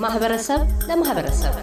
ከማህበረሰብ ለማህበረሰብ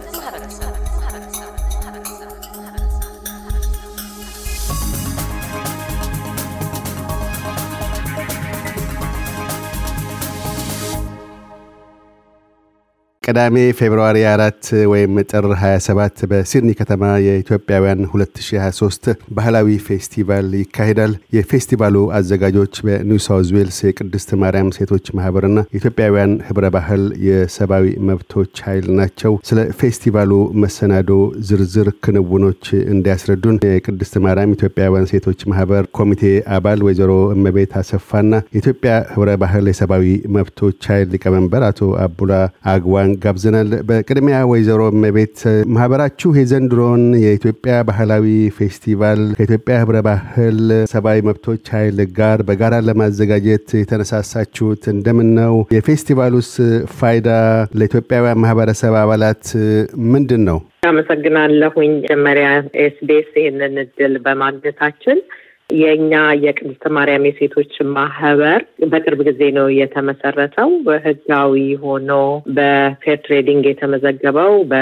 ቅዳሜ February አራት ወይም ጥር 27 በሲድኒ ከተማ የኢትዮጵያውያን 2023 ባህላዊ ፌስቲቫል ይካሄዳል። የፌስቲቫሉ አዘጋጆች በኒው ሳውዝ ዌልስ የቅድስት ማርያም ሴቶች ማህበርና የኢትዮጵያውያን ህብረ ባህል የሰብአዊ መብቶች ኃይል ናቸው። ስለ ፌስቲቫሉ መሰናዶ ዝርዝር ክንውኖች እንዲያስረዱን የቅድስት ማርያም ኢትዮጵያውያን ሴቶች ማህበር ኮሚቴ አባል ወይዘሮ እመቤት አሰፋና የኢትዮጵያ ህብረ ባህል የሰብአዊ መብቶች ኃይል ሊቀመንበር አቶ አቡላ አግዋን ጋብዘናል። በቅድሚያ ወይዘሮ እመቤት ማህበራችሁ የዘንድሮን የኢትዮጵያ ባህላዊ ፌስቲቫል ከኢትዮጵያ ህብረ ባህል ሰብአዊ መብቶች ኃይል ጋር በጋራ ለማዘጋጀት የተነሳሳችሁት እንደምን ነው? የፌስቲቫሉስ ፋይዳ ለኢትዮጵያውያን ማህበረሰብ አባላት ምንድን ነው? አመሰግናለሁኝ። መጀመሪያ SBS ይህንን እድል በማግኘታችን የእኛ የቅድስት ማርያም የሴቶች ማህበር በቅርብ ጊዜ ነው የተመሰረተው። ህጋዊ ሆኖ በ Fair Trading የተመዘገበው በ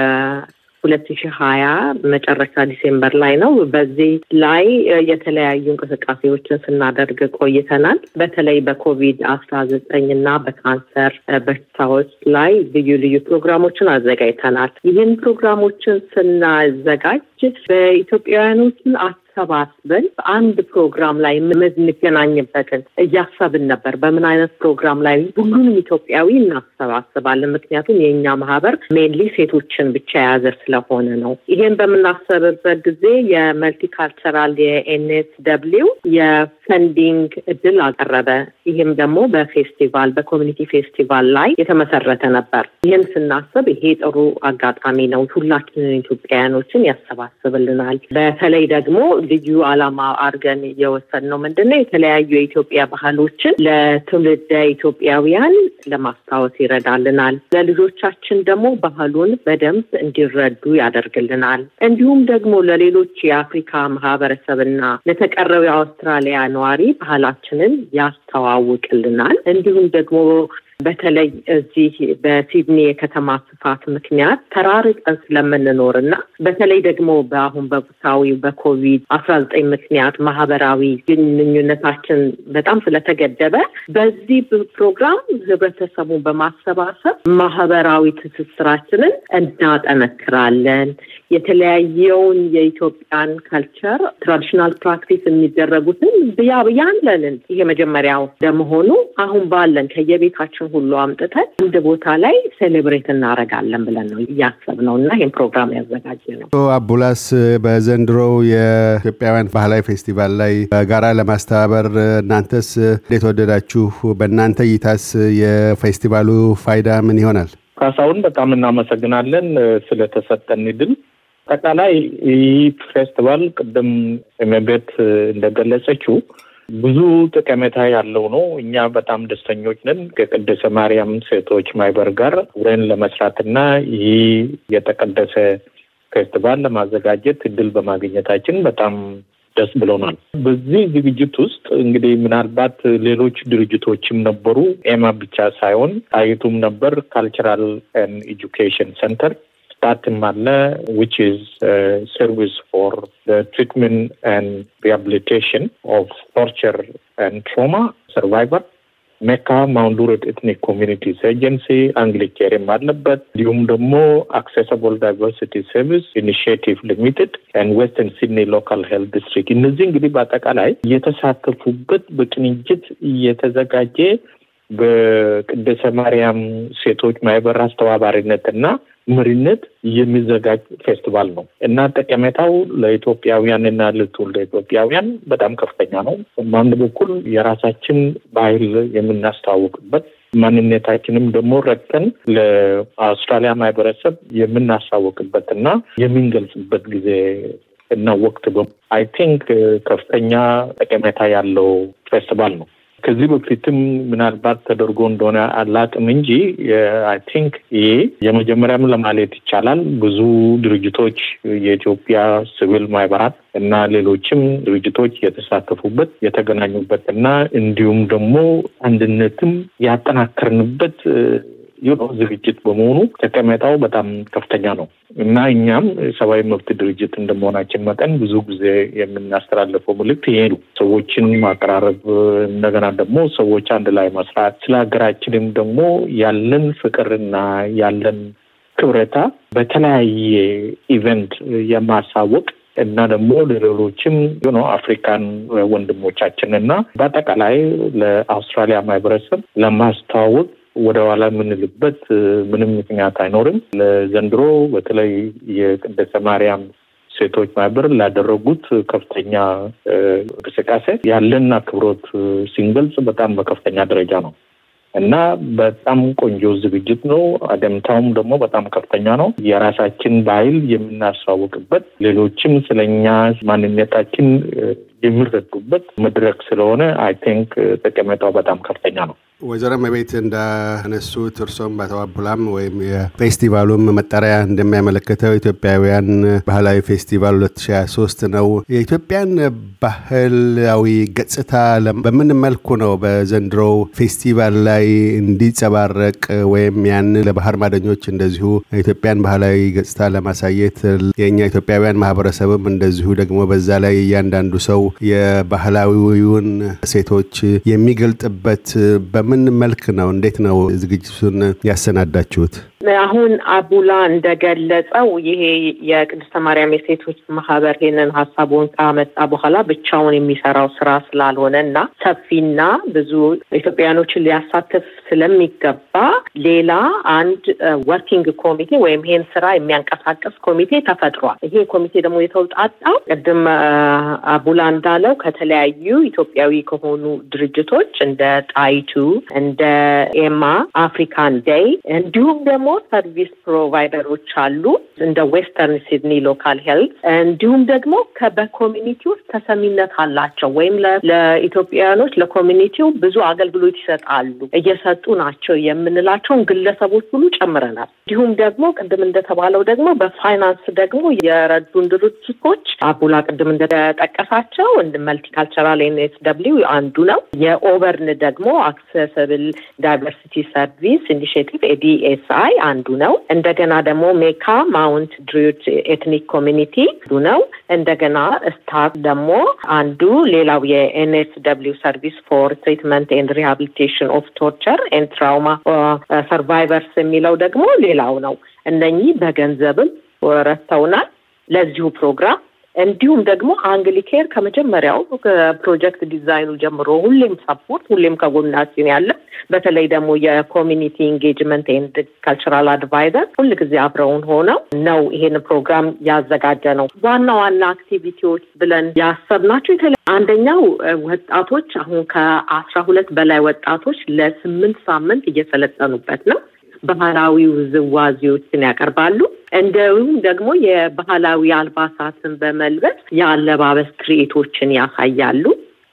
ሁለት ሺህ ሀያ መጨረሻ December ላይ ነው። በዚህ ላይ የተለያዩ እንቅስቃሴዎችን ስናደርግ ቆይተናል። በተለይ በኮቪድ አስራ ዘጠኝ እና በካንሰር በሽታዎች ላይ ልዩ ልዩ ፕሮግራሞችን አዘጋጅተናል። ይህን ፕሮግራሞችን ስናዘጋጅ በኢትዮጵያውያኖችን አሰባስበን አንድ ፕሮግራም ላይ የምንገናኝበትን እያሰብን ነበር። በምን አይነት ፕሮግራም ላይ ሁሉንም ኢትዮጵያዊ እናሰባስባለን? ምክንያቱም የእኛ ማህበር mainly ሴቶችን ብቻ የያዘ ስለሆነ ነው። ይሄን በምናሰብበት ጊዜ የ Multicultural የ NSW የ funding እድል አቀረበ። ይህም ደግሞ በፌስቲቫል በ community ፌስቲቫል ላይ የተመሰረተ ነበር። ይህን ስናስብ ይሄ ጥሩ አጋጣሚ ነው። ሁላችንን ኢትዮጵያውያኖችን ያሰባስብልናል። በተለይ ደግሞ ልዩ ዓላማ አድርገን እየወሰድነው ምንድን ነው የተለያዩ የኢትዮጵያ ባህሎችን ለትውልደ ኢትዮጵያውያን ለማስታወስ ይረዳልናል። ለልጆቻችን ደግሞ ባህሉን በደንብ እንዲረዱ ያደርግልናል። እንዲሁም ደግሞ ለሌሎች የአፍሪካ ማህበረሰብና ለተቀረው የአውስትራሊያ ነዋሪ ባህላችንን ያስተዋውቅልናል። እንዲሁም ደግሞ በተለይ እዚህ በሲድኒ የከተማ ስፋት ምክንያት ተራርቀን ስለምንኖር እና በተለይ ደግሞ በአሁን በወቅታዊ በኮቪድ አስራ ዘጠኝ ምክንያት ማህበራዊ ግንኙነታችን በጣም ስለተገደበ በዚህ ፕሮግራም ህብረተሰቡን በማሰባሰብ ማህበራዊ ትስስራችንን እናጠነክራለን። የተለያየውን የኢትዮጵያን culture traditional practice የሚደረጉትን ያ ያለንን ይሄ መጀመሪያው እንደመሆኑ አሁን ባለን ከየቤታችን ሁሉ አምጥተን አንድ ቦታ ላይ celebrate እናደርጋለን ብለን ነው እያሰብነው እና ይህን ፕሮግራም ያዘጋጀነው። አቡላስ በዘንድሮው የኢትዮጵያውያን ባህላዊ ፌስቲቫል ላይ በጋራ ለማስተባበር እናንተስ እንዴት ወደዳችሁ? በእናንተ እይታስ የፌስቲቫሉ ፋይዳ ምን ይሆናል? ካሳሁን በጣም እናመሰግናለን ስለተሰጠን እድል። አጠቃላይ ይህ ፌስቲቫል ቅድም እመቤት እንደገለጸችው ብዙ ጠቀሜታ ያለው ነው። እኛ በጣም ደስተኞች ነን ከቅድስተ ማርያም ሴቶች ማህበር ጋር አብረን ለመስራትና ይህ የተቀደሰ ፌስቲቫል ለማዘጋጀት እድል በማግኘታችን በጣም ደስ ብሎናል። በዚህ ዝግጅት ውስጥ እንግዲህ ምናልባት ሌሎች ድርጅቶችም ነበሩ። ኤማ ብቻ ሳይሆን ጣይቱም ነበር። Cultural Education Centre STARTTS ም አለ which is Service for Treatment and Rehabilitation of Torture and Trauma Survivor MECA Mount Druitt Ethnic Communities Agency Anglicare ም አለበት። እንዲሁም ደግሞ Accessible Diversity Service Initiative Limited and Western Sydney Local Health District እነዚህ እንግዲህ በአጠቃላይ እየተሳተፉበት በቅንጅት እየተዘጋጀ በቅድስተ ማርያም ሴቶች ማህበር አስተባባሪነትና መሪነት የሚዘጋጅ ፌስቲቫል ነው እና ጠቀሜታው ለኢትዮጵያውያን እና ለትውልደ ኢትዮጵያውያን በጣም ከፍተኛ ነው። በአንድ በኩል የራሳችን ባህል የምናስተዋውቅበት ማንነታችንም ደግሞ ረግጠን ለአውስትራሊያ ማህበረሰብ የምናስተዋውቅበት እና የምንገልጽበት ጊዜ እና ወቅት I think ከፍተኛ ጠቀሜታ ያለው ፌስቲቫል ነው። ከዚህ በፊትም ምናልባት ተደርጎ እንደሆነ አላቅም እንጂ I think ይሄ የመጀመሪያም ለማለት ይቻላል። ብዙ ድርጅቶች የኢትዮጵያ ሲቪል ማህበራት እና ሌሎችም ድርጅቶች የተሳተፉበት የተገናኙበት እና እንዲሁም ደግሞ አንድነትም ያጠናከርንበት ዝግጅት በመሆኑ ጠቀሜታው በጣም ከፍተኛ ነው እና እኛም ሰብአዊ መብት ድርጅት እንደመሆናችን መጠን ብዙ ጊዜ የምናስተላልፈው ምልክት ይሄ ነው። ሰዎችን ማቀራረብ፣ እንደገና ደግሞ ሰዎች አንድ ላይ መስራት፣ ስለ ሀገራችንም ደግሞ ያለን ፍቅርና ያለን ክብረታ በተለያየ event የማሳወቅ እና ደግሞ ለሌሎችም ነው አፍሪካን ወንድሞቻችን እና በአጠቃላይ ለአውስትራሊያ ማህበረሰብ ለማስተዋወቅ ወደ ኋላ የምንልበት ምንም ምክንያት አይኖርም። ለዘንድሮ በተለይ የቅድስተ ማርያም ሴቶች ማህበር ላደረጉት ከፍተኛ እንቅስቃሴ ያለን አክብሮት ሲንገልጽ በጣም በከፍተኛ ደረጃ ነው እና በጣም ቆንጆ ዝግጅት ነው። አደምታውም ደግሞ በጣም ከፍተኛ ነው። የራሳችን ባህል የምናስተዋውቅበት ሌሎችም ስለኛ ማንነታችን የሚረዱበት መድረክ ስለሆነ I think ጠቀሜታው በጣም ከፍተኛ ነው። ወይዘሮ እመቤት እንዳነሱት እርሶም አቶ አቡላም ወይም የፌስቲቫሉም መጠሪያ እንደሚያመለክተው ኢትዮጵያውያን ባህላዊ ፌስቲቫል 2023 ነው። የኢትዮጵያን ባህላዊ ገጽታ በምን መልኩ ነው በዘንድሮው ፌስቲቫል ላይ እንዲጸባረቅ ወይም ያን ለባህር ማዶኞች እንደዚሁ ኢትዮጵያን ባህላዊ ገጽታ ለማሳየት የእኛ ኢትዮጵያውያን ማህበረሰብም እንደዚሁ ደግሞ በዛ ላይ እያንዳንዱ ሰው የባህላዊውን ሴቶች የሚገልጥበት በምን መልክ ነው? እንዴት ነው ዝግጅቱን ያሰናዳችሁት? አሁን አቡላ እንደገለጸው ይሄ የቅድስተ ማርያም የሴቶች ማህበር ይህንን ሀሳቡን ካመጣ በኋላ ብቻውን የሚሰራው ስራ ስላልሆነ እና ሰፊና ብዙ ኢትዮጵያውያኖችን ሊያሳትፍ ስለሚገባ ሌላ አንድ working ኮሚቴ ወይም ይሄን ስራ የሚያንቀሳቀስ ኮሚቴ ተፈጥሯል። ይሄ ኮሚቴ ደግሞ የተውጣጣው ቅድም አቡላ እንዳለው ከተለያዩ ኢትዮጵያዊ ከሆኑ ድርጅቶች እንደ ጣይቱ፣ እንደ ኤማ፣ African Day እንዲሁም ደግሞ service provider ኦች አሉ እንደ Western Sydney Local Health እንዲሁም ደግሞ በ community ውስጥ ተሰሚነት አላቸው ወይም ለኢትዮጵያውያኖች ለ community ው ብዙ አገልግሎት ይሰጣሉ እየሰጡ ናቸው የምንላቸውን ግለሰቦች ሁሉ ጨምረናል። እንዲሁም ደግሞ ቅድም እንደተባለው ደግሞ በፋይናንስ ደግሞ የረዱን ድርጅቶች አቡላ ቅድም እንደጠቀሳቸው Multicultural NSW አንዱ ነው። የ Auburn ደግሞ accessible diversity service initiative ADSI አንዱ ነው። እንደገና ደግሞ ሜካ Mount Druitt Ethnic Community አንዱ ነው። እንደገና STARTTS ደግሞ አንዱ ሌላው የ NSW Service for Treatment and Rehabilitation of Torture and Trauma Survivors የሚለው ደግሞ ሌላው ነው። እነኚህ በገንዘብም ረድተውናል ለዚሁ ፕሮግራም እንዲሁም ደግሞ Anglicare ከመጀመሪያው ከ project design ኡ ጀምሮ ሁሌም support ሁሌም ከጎናችን ያለ በተለይ ደግሞ የ community engagement and cultural adviser ሁል ጊዜ አብረውን ሆነው ነው ይሄን ፕሮግራም ያዘጋጀ ነው። ዋና ዋና አክቲቪቲዎች ብለን ያሰብናቸው አንደኛው ወጣቶች አሁን ከአስራ ሁለት በላይ ወጣቶች ለስምንት ሳምንት እየሰለጠኑበት ነው። ባህላዊ ውዝዋዜዎችን ያቀርባሉ። እንዲሁም ደግሞ የባህላዊ አልባሳትን በመልበስ የአለባበስ ትርኢቶችን ያሳያሉ።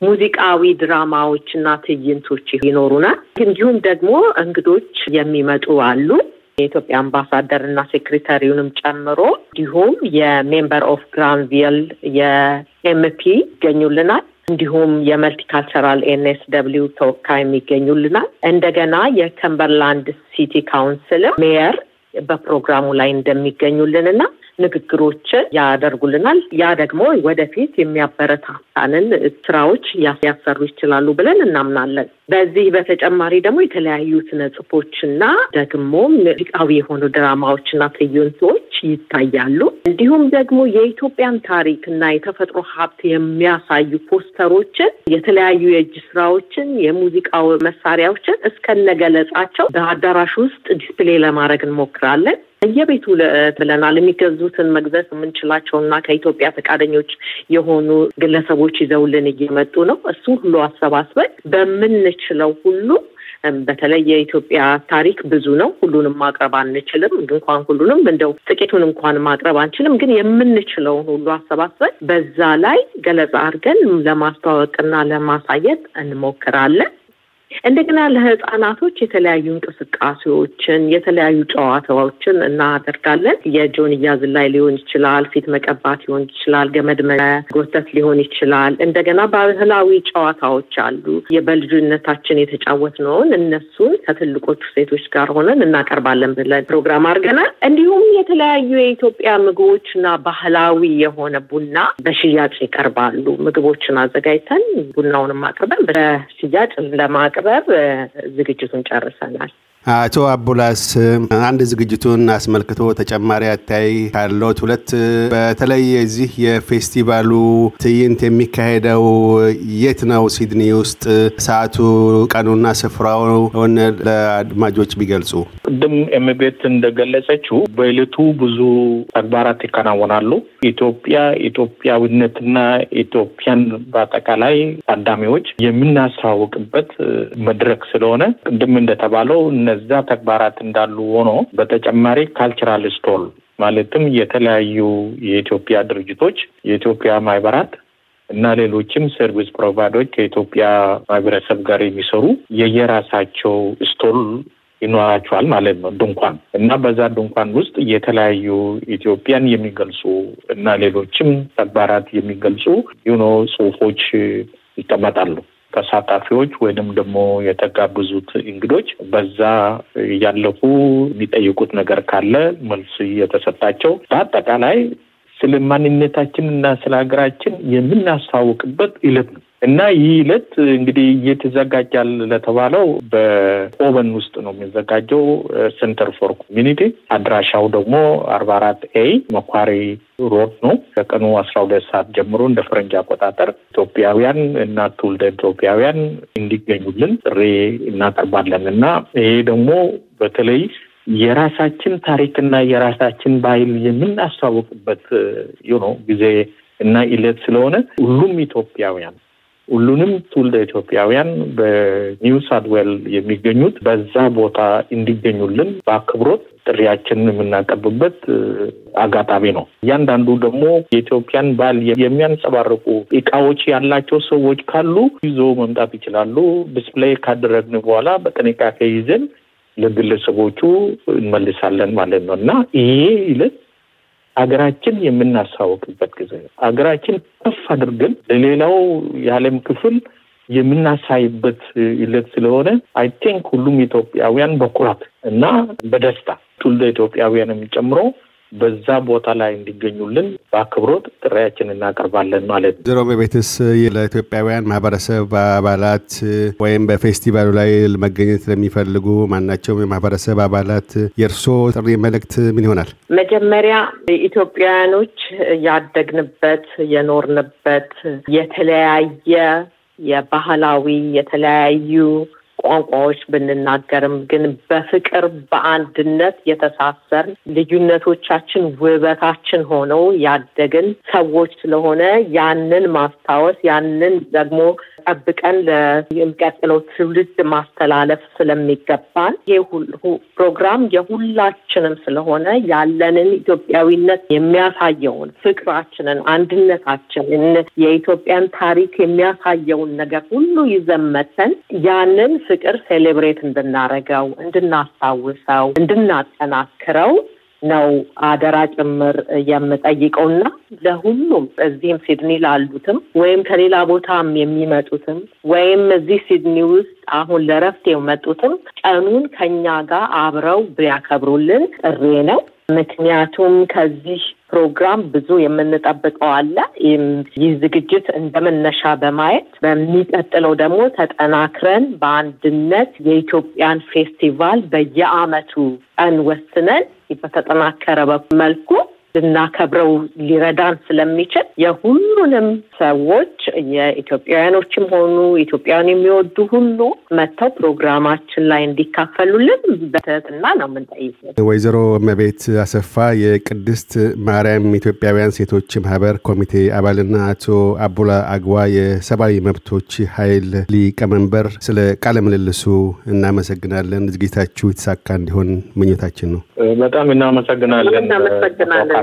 ሙዚቃዊ ድራማዎችና ትዕይንቶች ይኖሩናል። እንዲሁም ደግሞ እንግዶች የሚመጡ አሉ። የኢትዮጵያ አምባሳደር እና secretary ውንም ጨምሮ እንዲሁም የ member of Granville የ MP ይገኙልናል። እንዲሁም የ Multicultural NSW ተወካይ የሚገኙልናል። እንደገና የ Cumberland City Council mayor በፕሮግራሙ ላይ እንደሚገኙልንና ንግግሮችን ያደርጉልናል። ያ ደግሞ ወደፊት የሚያበረታታንን ስራዎች ያሰሩ ይችላሉ ብለን እናምናለን። በዚህ በተጨማሪ ደግሞ የተለያዩ ስነ ጽሁፎችና ደግሞ ሙዚቃዊ የሆኑ ድራማዎችና ትዕይንቶች ይታያሉ። እንዲሁም ደግሞ የኢትዮጵያን ታሪክ እና የተፈጥሮ ሀብት የሚያሳዩ ፖስተሮችን፣ የተለያዩ የእጅ ስራዎችን፣ የሙዚቃ መሳሪያዎችን እስከነገለጻቸው በአዳራሽ ውስጥ display ለማድረግ እንሞክራለን። በየቤቱ ብለናል። የሚገዙትን መግዛት የምንችላቸው እና ከኢትዮጵያ ፈቃደኞች የሆኑ ግለሰቦች ይዘውልን እየመጡ ነው። እሱ ሁሉ አሰባስበን በምንችለው ሁሉ በተለይ የኢትዮጵያ ታሪክ ብዙ ነው። ሁሉንም ማቅረብ አንችልም። እንኳን ሁሉንም እንደው ጥቂቱን እንኳን ማቅረብ አንችልም። ግን የምንችለውን ሁሉ አሰባስበን በዛ ላይ ገለጻ አድርገን ለማስተዋወቅና ለማሳየት እንሞክራለን። እንደገና ለህፃናቶች የተለያዩ እንቅስቃሴዎችን የተለያዩ ጨዋታዎችን እናደርጋለን። የጆንያ ዝላይ ሊሆን ይችላል፣ ፊት መቀባት ሊሆን ይችላል፣ ገመድ መጎተት ሊሆን ይችላል። እንደገና ባህላዊ ጨዋታዎች አሉ። በልጅነታችን የተጫወትነውን እነሱን ከትልቆቹ ሴቶች ጋር ሆነን እናቀርባለን ብለን ፕሮግራም አድርገናል። እንዲሁም የተለያዩ የኢትዮጵያ ምግቦች እና ባህላዊ የሆነ ቡና በሽያጭ ይቀርባሉ። ምግቦችን አዘጋጅተን ቡናውንም አቅርበን በሽያጭ ለማቅረብ ዝግጅቱን ጨርሰናል። አቶ አቡላስ አንድ ዝግጅቱን አስመልክቶ ተጨማሪ አታይ ካለት፣ ሁለት በተለይ የዚህ የፌስቲቫሉ ትዕይንት የሚካሄደው የት ነው? ሲድኒ ውስጥ ሰዓቱ፣ ቀኑና ስፍራውን ለአድማጮች ቢገልጹ። ቅድም ኤምቤት እንደገለጸችው በዕለቱ ብዙ ተግባራት ይከናወናሉ። ኢትዮጵያ ኢትዮጵያዊነትና ኢትዮጵያን በአጠቃላይ ታዳሚዎች የምናስተዋውቅበት መድረክ ስለሆነ ቅድም እንደተባለው እነዛ ተግባራት እንዳሉ ሆኖ በተጨማሪ cultural stall ማለትም የተለያዩ የኢትዮጵያ ድርጅቶች፣ የኢትዮጵያ ማህበራት እና ሌሎችም service provider ኦች ከኢትዮጵያ ማህበረሰብ ጋር የሚሰሩ የየራሳቸው stall ይኖራቸዋል ማለት ነው። ድንኳን እና በዛ ድንኳን ውስጥ የተለያዩ ኢትዮጵያን የሚገልጹ እና ሌሎችም ተግባራት የሚገልጹ ዩኖ ጽሁፎች ይቀመጣሉ። ተሳታፊዎች ወይንም ደግሞ የተጋበዙት እንግዶች በዛ እያለፉ የሚጠይቁት ነገር ካለ መልስ እየተሰጣቸው በአጠቃላይ ስለ ማንነታችን እና ስለ ሀገራችን የምናስተዋውቅበት ዕለት ነው እና ይህ ዕለት እንግዲህ እየተዘጋጃል ለተባለው በ Auburn ውስጥ ነው የሚዘጋጀው። Centre for Community አድራሻው ደግሞ አርባ አራት A Macquarie Road ነው። ከቀኑ አስራ ሁለት ሰዓት ጀምሮ እንደ ፈረንጅ አቆጣጠር ኢትዮጵያውያን እና ትውልደ ኢትዮጵያውያን እንዲገኙልን ጥሪ እናቀርባለን እና ይሄ ደግሞ በተለይ የራሳችን ታሪክና የራሳችን ባህል የምናስተዋውቅበት ነው ጊዜ እና ዕለት ስለሆነ ሁሉም ኢትዮጵያውያን ሁሉንም ትውልደ ኢትዮጵያውያን በኒው ሳውዝ ዌል የሚገኙት በዛ ቦታ እንዲገኙልን በአክብሮት ጥሪያችንን የምናቀርብበት አጋጣሚ ነው። እያንዳንዱ ደግሞ የኢትዮጵያን ባህል የሚያንጸባርቁ እቃዎች ያላቸው ሰዎች ካሉ ይዞ መምጣት ይችላሉ። display ካደረግን በኋላ በጥንቃቄ ይዘን ለግለሰቦቹ እንመልሳለን ማለት ነው እና ይሄ ይለት ሀገራችን የምናሳወቅበት ጊዜ ነው። ሀገራችን ከፍ አድርገን ለሌላው የዓለም ክፍል የምናሳይበት ዕለት ስለሆነ I think ሁሉም ኢትዮጵያውያን በኩራት እና በደስታ ትውልደ ኢትዮጵያውያንም ጨምሮ በዛ ቦታ ላይ እንዲገኙልን በአክብሮት ጥሪያችን እናቀርባለን ማለት ነው። ዞሮ ቤትስ ለኢትዮጵያውያን ማህበረሰብ አባላት ወይም በፌስቲቫሉ ላይ መገኘት ለሚፈልጉ ማናቸውም የማህበረሰብ አባላት የእርስዎ ጥሪ መልእክት ምን ይሆናል? መጀመሪያ ኢትዮጵያውያኖች ያደግንበት የኖርንበት የተለያየ የባህላዊ የተለያዩ ቋንቋዎች ብንናገርም ግን በፍቅር በአንድነት የተሳሰር ልዩነቶቻችን ውበታችን ሆነው ያደግን ሰዎች ስለሆነ ያንን ማስታወስ ያንን ደግሞ ጠብቀን ለሚቀጥለው ትውልድ ማስተላለፍ ስለሚገባን ይህ ፕሮግራም የሁላችንም ስለሆነ ያለንን ኢትዮጵያዊነት የሚያሳየውን ፍቅራችንን፣ አንድነታችንን፣ የኢትዮጵያን ታሪክ የሚያሳየውን ነገር ሁሉ ይዘን መተን ያንን ፍቅር ሴሌብሬት እንድናረገው፣ እንድናስታውሰው፣ እንድናጠናክረው ነው አደራ ጭምር የምጠይቀውና ለሁሉም እዚህም ሲድኒ ላሉትም ወይም ከሌላ ቦታም የሚመጡትም ወይም እዚህ ሲድኒ ውስጥ አሁን ለረፍት የመጡትም ቀኑን ከኛ ጋር አብረው ቢያከብሩልን ጥሬ ነው። ምክንያቱም ከዚህ ፕሮግራም ብዙ የምንጠብቀው አለ። ይህ ዝግጅት እንደ መነሻ በማየት በሚቀጥለው ደግሞ ተጠናክረን በአንድነት የኢትዮጵያን ፌስቲቫል በየዓመቱ ቀን ወስነን በተጠናከረ መልኩ ልናከብረው ሊረዳን ስለሚችል የሁሉንም ሰዎች የኢትዮጵያውያኖችም ሆኑ ኢትዮጵያን የሚወዱ ሁሉ መጥተው ፕሮግራማችን ላይ እንዲካፈሉልን በትህትና ነው የምንጠይቀው። ወይዘሮ እመቤት አሰፋ የቅድስት ማርያም ኢትዮጵያውያን ሴቶች ማህበር ኮሚቴ አባልና አቶ አቡላ አግዋ የሰብአዊ መብቶች ኃይል ሊቀመንበር፣ ስለ ቃለ ምልልሱ እናመሰግናለን። ዝግጅታችሁ የተሳካ እንዲሆን ምኞታችን ነው። በጣም እናመሰግናለን። እናመሰግናለን።